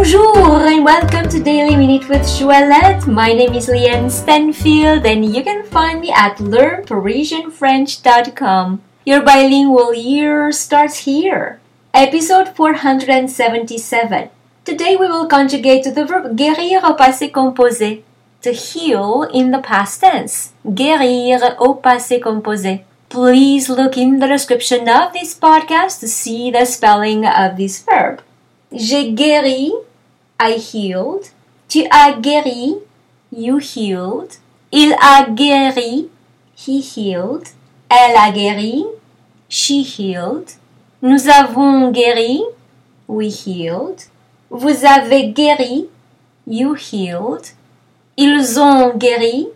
Bonjour and welcome to Daily Minute with Joëlette. My name is Leanne Stanfield and you can find me at learnparisianfrench.com. Your bilingual year starts here. Episode 477. Today we will conjugate the verb guérir au passé composé. To heal in the past tense. Guérir au passé composé. Please look in the description of this podcast to see the spelling of this verb. J'ai guéri, I healed. Tu as guéri, you healed. Il a guéri, he healed. Elle a guéri, she healed. Nous avons guéri, we healed. Vous avez guéri, you healed. Ils ont guéri,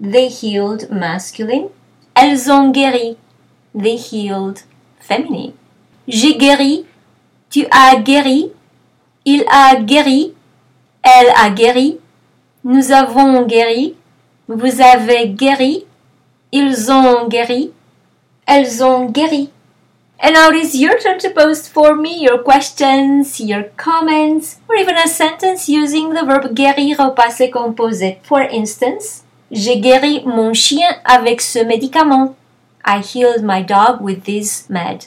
they healed masculine. Elles ont guéri, they healed feminine. J'ai guéri, tu as guéri, il a guéri, elle a guéri, nous avons guéri, vous avez guéri, ils ont guéri, elles ont guéri. And now it is your turn to post for me your questions, your comments, or even a sentence using the verb guérir au passé composé. For instance, j'ai guéri mon chien avec ce médicament. I healed my dog with this med.